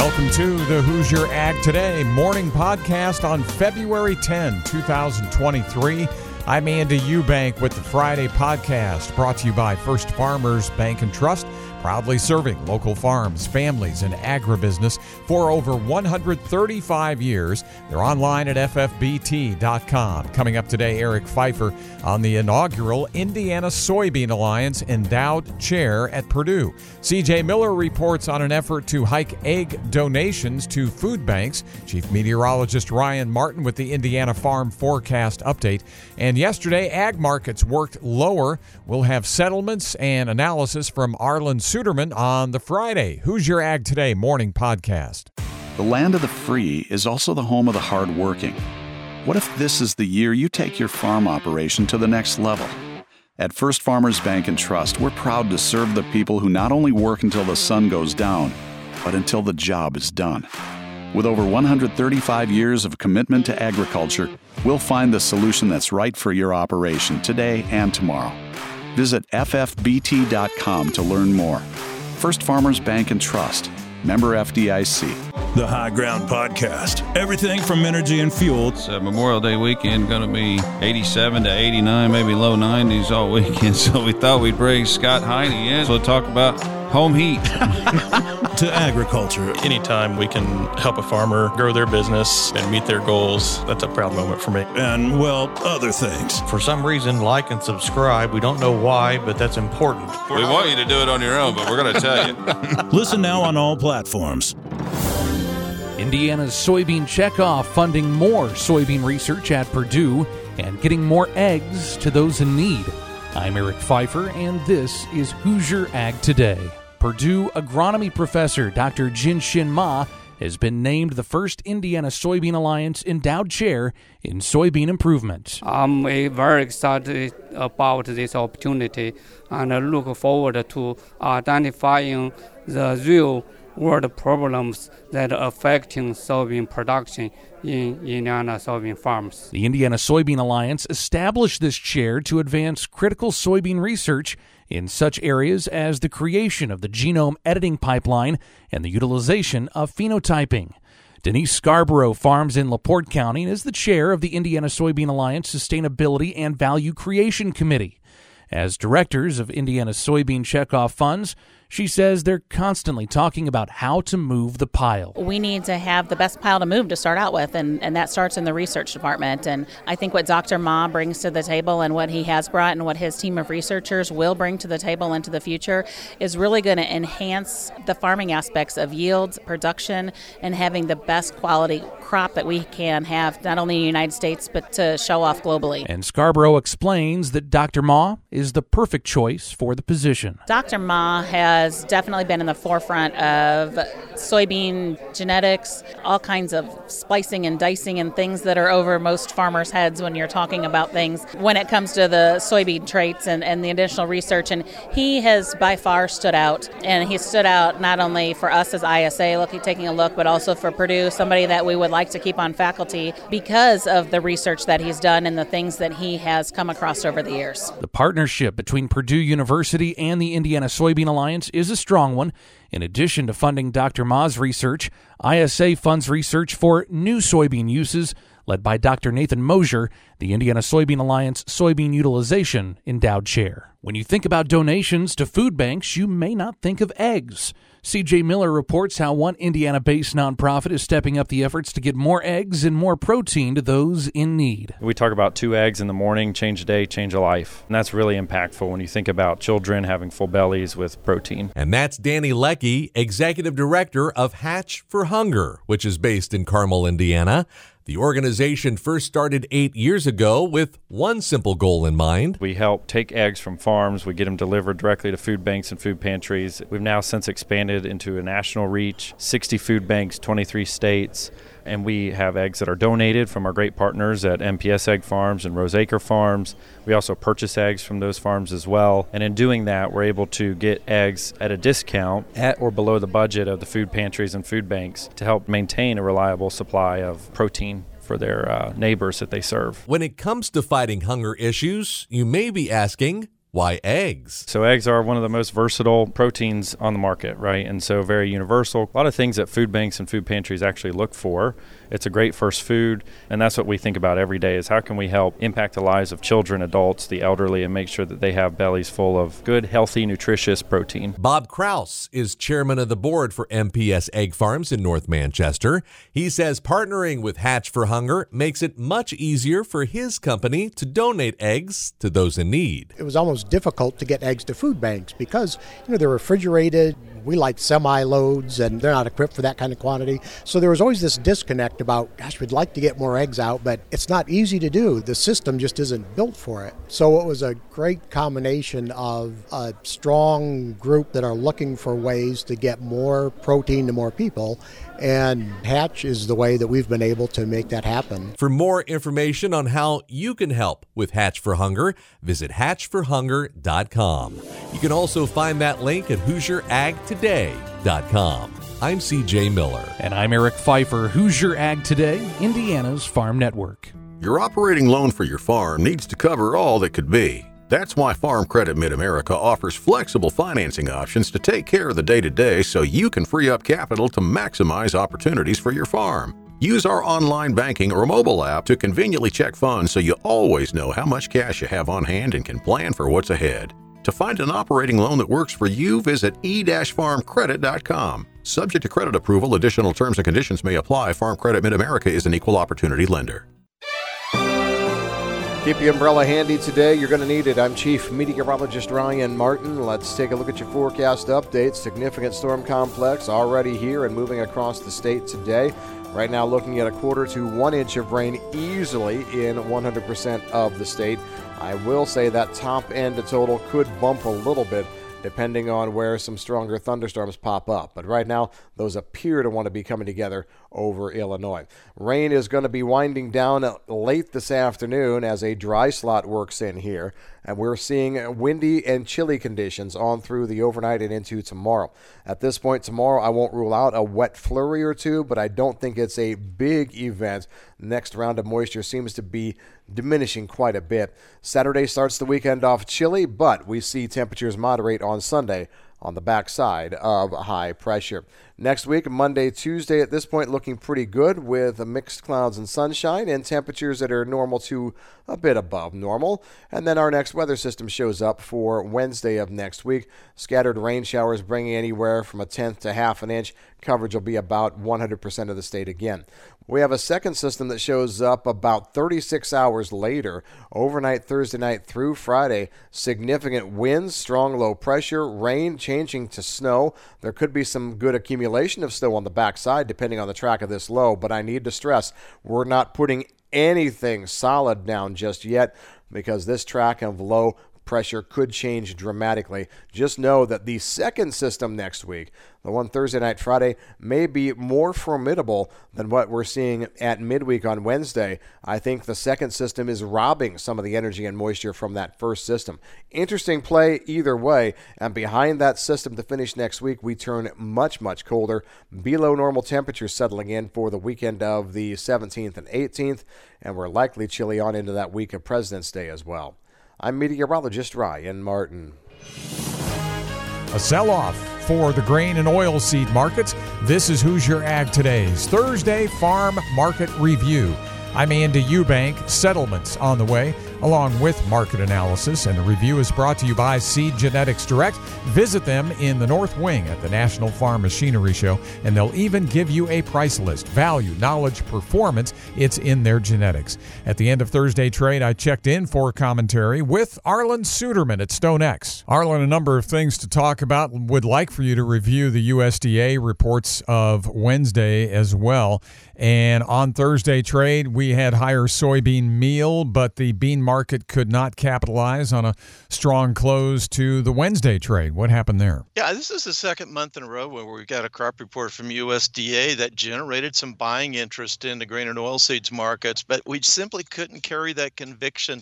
Welcome to the Hoosier Ag Today morning podcast on February 10, 2023. I'm Andy Eubank with the Friday podcast brought to you by First Farmers Bank and Trust proudly serving local farms, families, and agribusiness for over 135 years. They're online at ffbt.com. Coming up today, Eric Pfeiffer on the inaugural Indiana Soybean Alliance endowed chair at Purdue. CJ Miller reports on an effort to hike egg donations to food banks. Chief Meteorologist Ryan Martin with the Indiana Farm Forecast update. And yesterday, ag markets worked lower. We'll have settlements and analysis from Arlan Suderman on the Friday Hoosier Ag Today morning podcast. The land of the free is also the home of the hardworking. What if this is the year you take your farm operation to the next level? At First Farmers Bank and Trust, we're proud to serve the people who not only work until the sun goes down, but until the job is done. With over 135 years of commitment to agriculture, we'll find the solution that's right for your operation today and tomorrow. Visit ffbt.com to learn more. First Farmers Bank and Trust, member FDIC. The High Ground Podcast. Everything from energy and fuel. It's uh, Memorial Day weekend, going to be 87 to 89, maybe low 90s all weekend. So we thought we'd bring Scott Heine in. So talk about home heat. to agriculture. Anytime we can help a farmer grow their business and meet their goals, that's a proud moment for me. And, well, other things. For some reason, like and subscribe. We don't know why, but that's important. We want you to do it on your own, but we're going to tell you. Listen now on all platforms. Indiana's soybean checkoff funding more soybean research at Purdue and getting more eggs to those in need. I'm Eric Pfeiffer, and this is Hoosier Ag Today. Purdue agronomy professor Dr. Jianxin Ma has been named the first Indiana Soybean Alliance endowed chair in soybean improvement. I'm very excited about this opportunity and I look forward to identifying the real world problems that are affecting soybean production in Indiana soybean farms. The Indiana Soybean Alliance established this chair to advance critical soybean research in such areas as the creation of the genome editing pipeline and the utilization of phenotyping. Denise Scarborough farms in LaPorte County and is the chair of the Indiana Soybean Alliance Sustainability and Value Creation Committee. As directors of Indiana soybean checkoff funds, she says they're constantly talking about how to move the pile. We need to have the best pile to move to start out with, and, and that starts in the research department. And I think what Dr. Ma brings to the table and what he has brought and what his team of researchers will bring to the table into the future is really going to enhance the farming aspects of yields, production, and having the best quality crop that we can have, not only in the United States, but to show off globally. And Scarborough explains that Dr. Ma is the perfect choice for the position. Dr. Ma has has definitely been in the forefront of soybean genetics, all kinds of splicing and dicing and things that are over most farmers' heads when you're talking about things when it comes to the soybean traits and, and the additional research. And he has by far stood out. And he stood out not only for us as ISA looking, taking a look, but also for Purdue, somebody that we would like to keep on faculty because of the research that he's done and the things that he has come across over the years. The partnership between Purdue University and the Indiana Soybean Alliance is a strong one. In addition to funding Dr. Ma's research, ISA funds research for new soybean uses, led by Dr. Nathan Mosier, the Indiana Soybean Alliance Soybean Utilization Endowed Chair. When you think about donations to food banks, you may not think of eggs. CJ Miller reports how one Indiana based nonprofit is stepping up the efforts to get more eggs and more protein to those in need. We talk about two eggs in the morning, change a day, change a life. And that's really impactful when you think about children having full bellies with protein. And that's Danny Leckie, Executive Director of Hatch for Hunger, which is based in Carmel, Indiana. The organization first started eight years ago with one simple goal in mind. We help take eggs from farms, we get them delivered directly to food banks and food pantries. We've now since expanded into a national reach 60 food banks, 23 states and we have eggs that are donated from our great partners at MPS Egg Farms and Roseacre Farms. We also purchase eggs from those farms as well. And in doing that, we're able to get eggs at a discount at or below the budget of the food pantries and food banks to help maintain a reliable supply of protein for their uh, neighbors that they serve. When it comes to fighting hunger issues, you may be asking, Why eggs? So, eggs are one of the most versatile proteins on the market, right? And so, very universal. A lot of things that food banks and food pantries actually look for. It's a great first food, and that's what we think about every day is how can we help impact the lives of children, adults, the elderly, and make sure that they have bellies full of good, healthy, nutritious protein. Bob Krouse is chairman of the board for MPS Egg Farms in North Manchester. He says partnering with Hatch for Hunger makes it much easier for his company to donate eggs to those in need. It was difficult to get eggs to food banks because, you know, they're refrigerated, we like semi loads and they're not equipped for that kind of quantity. So there was always this disconnect about, gosh, we'd like to get more eggs out, but it's not easy to do. The system just isn't built for it. So it was a great combination of a strong group that are looking for ways to get more protein to more people. And Hatch is the way that we've been able to make that happen. For more information on how you can help with Hatch for Hunger, visit hatchforhunger.com. You can also find that link at HoosierAgToday.com. I'm CJ Miller. And I'm Eric Pfeiffer, Hoosier Ag Today, Indiana's Farm Network. Your operating loan for your farm needs to cover all that could be. That's why Farm Credit Mid America offers flexible financing options to take care of the day to day so you can free up capital to maximize opportunities for your farm. Use our online banking or mobile app to conveniently check funds so you always know how much cash you have on hand and can plan for what's ahead. To find an operating loan that works for you, visit e-farmcredit.com. Subject to credit approval, additional terms and conditions may apply. Farm Credit Mid America is an equal opportunity lender. Keep your umbrella handy today. You're going to need it. I'm Chief Meteorologist Ryan Martin. Let's take a look at your forecast update. Significant storm complex already here and moving across the state today. Right now, looking at a quarter to one inch of rain easily in 100% of the state. I will say that top end total could bump a little bit depending on where some stronger thunderstorms pop up. But right now, those appear to want to be coming together over Illinois. Rain is going to be winding down late this afternoon as a dry slot works in here, and we're seeing windy and chilly conditions on through the overnight and into tomorrow. At this point, tomorrow, I won't rule out a wet flurry or two, but I don't think it's a big event. Next round of moisture seems to be diminishing quite a bit. Saturday starts the weekend off chilly, but we see temperatures moderate on Sunday on the backside of high pressure. Next week, Monday, Tuesday, at this point, looking pretty good with mixed clouds and sunshine and temperatures that are normal to a bit above normal. And then our next weather system shows up for Wednesday of next week. Scattered rain showers bringing anywhere from a tenth to half an inch. Coverage will be about 100% of the state again. We have a second system that shows up about 36 hours later, overnight Thursday night through Friday. Significant winds, strong low pressure, rain changing to snow. There could be some good accumulation of snow on the backside depending on the track of this low, but I need to stress we're not putting anything solid down just yet because this track of low pressure could change dramatically. Just know that the second system next week, the one Thursday night, Friday, may be more formidable than what we're seeing at midweek on Wednesday. I think the second system is robbing some of the energy and moisture from that first system. Interesting play either way. And behind that system to finish next week, we turn much, much colder. Below normal temperatures settling in for the weekend of the 17th and 18th. And we're likely chilly on into that week of President's Day as well. I'm meteorologist Ryan Martin. A sell off for the grain and oilseed markets. This is Hoosier Ag Today's Thursday Farm Market Review. I'm Andy Eubank. Settlements on the way, along with market analysis. And the review is brought to you by Seed Genetics Direct. Visit them in the North Wing at the National Farm Machinery Show, and they'll even give you a price list. Value, knowledge, performance, it's in their genetics. At the end of Thursday trade, I checked in for commentary with Arlan Suderman at StoneX. Arlan, a number of things to talk about. Would like for you to review the USDA reports of Wednesday as well. And on Thursday trade, we had higher soybean meal, but the bean market could not capitalize on a strong close to the Wednesday trade. What happened there? Yeah, this is the second month in a row where we got a crop report from USDA that generated some buying interest in the grain and oilseeds markets, but we simply couldn't carry that conviction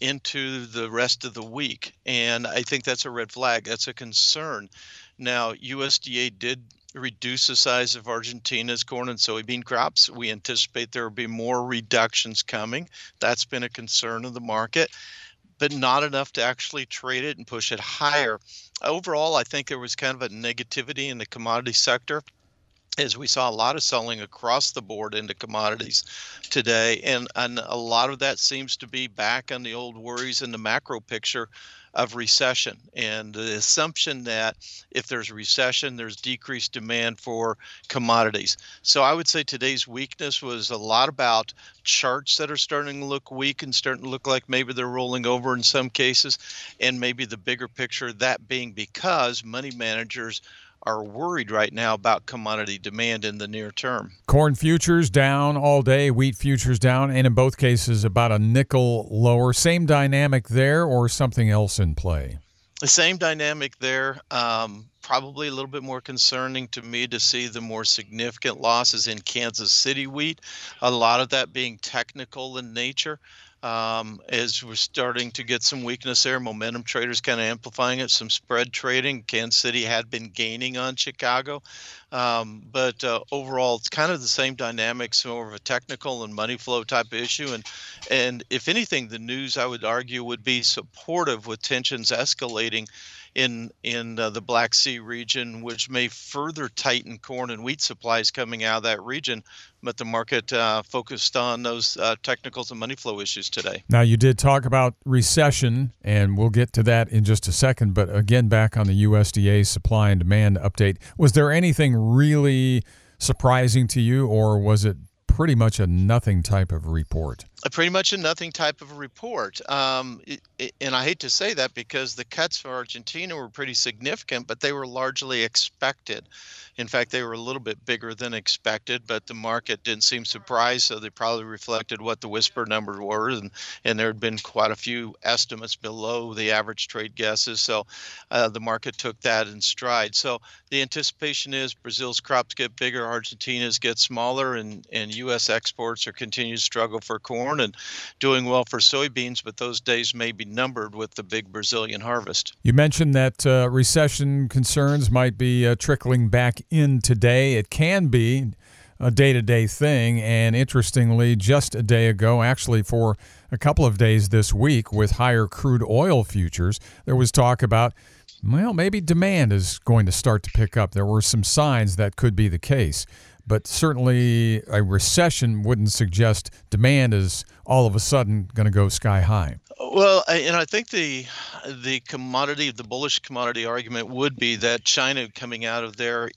into the rest of the week. And I think that's a red flag. That's a concern. Now, USDA did reduce the size of Argentina's corn and soybean crops. We anticipate there will be more reductions coming. That's been a concern of the market. but not enough to actually trade it and push it higher. Overall, I think there was kind of a negativity in the commodity sector as we saw a lot of selling across the board into commodities today and, and a lot of that seems to be back on the old worries in the macro picture of recession and the assumption that if there's a recession there's decreased demand for commodities. So i would say today's weakness was a lot about charts that are starting to look weak and starting to look like maybe they're rolling over in some cases and maybe the bigger picture that being because money managers are worried right now about commodity demand in the near term. Corn futures down all day, wheat futures down, and in both cases about a nickel lower. Same dynamic there or something else in play? The same dynamic there. Um, probably a little bit more concerning to me to see the more significant losses in Kansas City wheat, a lot of that being technical in nature um, as we're starting to get some weakness there. Momentum traders kind of amplifying it. Some spread trading. Kansas City had been gaining on Chicago, um, but uh, overall, it's kind of the same dynamics, more of a technical and money flow type issue. And and if anything, the news I would argue would be supportive with tensions escalating in in uh, the Black Sea region, which may further tighten corn and wheat supplies coming out of that region. But the market uh, focused on those uh, technicals and money flow issues today. Now, you did talk about recession, and we'll get to that in just a second. But again, back on the USDA supply and demand update, was there anything really surprising to you, or was it pretty much a nothing type of report. Pretty much a nothing type of a report. Um, it, it, and I hate to say that because the cuts for Argentina were pretty significant, but they were largely expected. In fact, they were a little bit bigger than expected, but the market didn't seem surprised, so they probably reflected what the whisper numbers were, and, and there had been quite a few estimates below the average trade guesses, so uh, the market took that in stride. So the anticipation is Brazil's crops get bigger, Argentina's get smaller, and, and U.S. exports are continuing to struggle for corn and doing well for soybeans, but those days may be numbered with the big Brazilian harvest. You mentioned that uh, recession concerns might be uh, trickling back in today. It can be a day to day thing. And interestingly, just a day ago, actually for a couple of days this week, with higher crude oil futures, there was talk about, well, maybe demand is going to start to pick up. There were some signs that could be the case. But certainly, a recession wouldn't suggest demand is all of a sudden going to go sky high. Well, and I think the the commodity, the bullish commodity argument would be that China coming out of their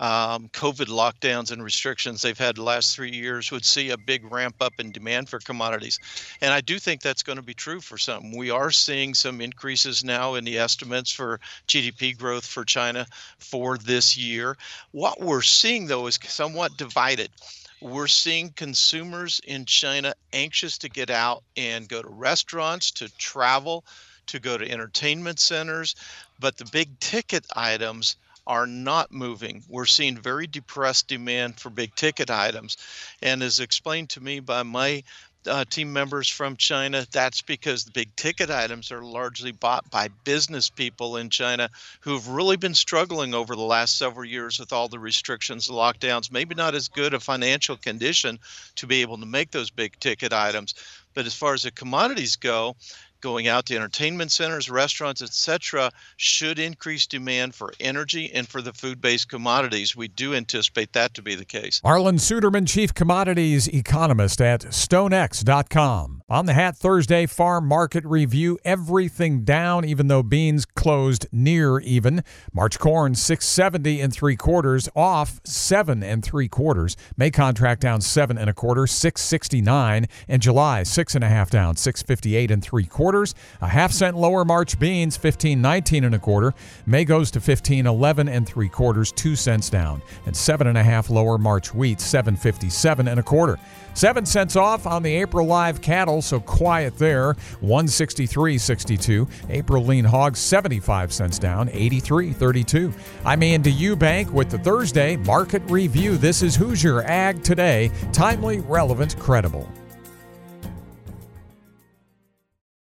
um, COVID lockdowns and restrictions they've had the last three years would see a big ramp up in demand for commodities. And I do think that's going to be true for some. We are seeing some increases now in the estimates for GDP growth for China for this year. What we're seeing, though, is somewhat divided we're seeing consumers in China anxious to get out and go to restaurants, to travel, to go to entertainment centers, but the big ticket items are not moving. We're seeing very depressed demand for big ticket items. And as explained to me by my uh, team members from China, that's because the big ticket items are largely bought by business people in China who've really been struggling over the last several years with all the restrictions, lockdowns, maybe not as good a financial condition to be able to make those big ticket items. But as far as the commodities go, going out to entertainment centers, restaurants, etc., should increase demand for energy and for the food based commodities. We do anticipate that to be the case. Arlan Suderman, Chief Commodities Economist at StoneX.com. On the Hat Thursday Farm Market Review, everything down, even though beans closed near even. March corn 670 and three quarters, off seven and three quarters. May contract down seven and a quarter, 669, and July six and a half down, 658 and three quarters quarters. A half cent lower March beans, 15.19 and a quarter. May goes to 15.11 and three quarters, two cents down. And seven and a half lower March wheat, 7.57 and a quarter. Seven cents off on the April live cattle, so quiet there. 163.62. April lean hogs 75 cents down, 83.32. I'm Andy Eubank with the Thursday Market Review. This is Hoosier Ag Today. Timely, relevant, credible.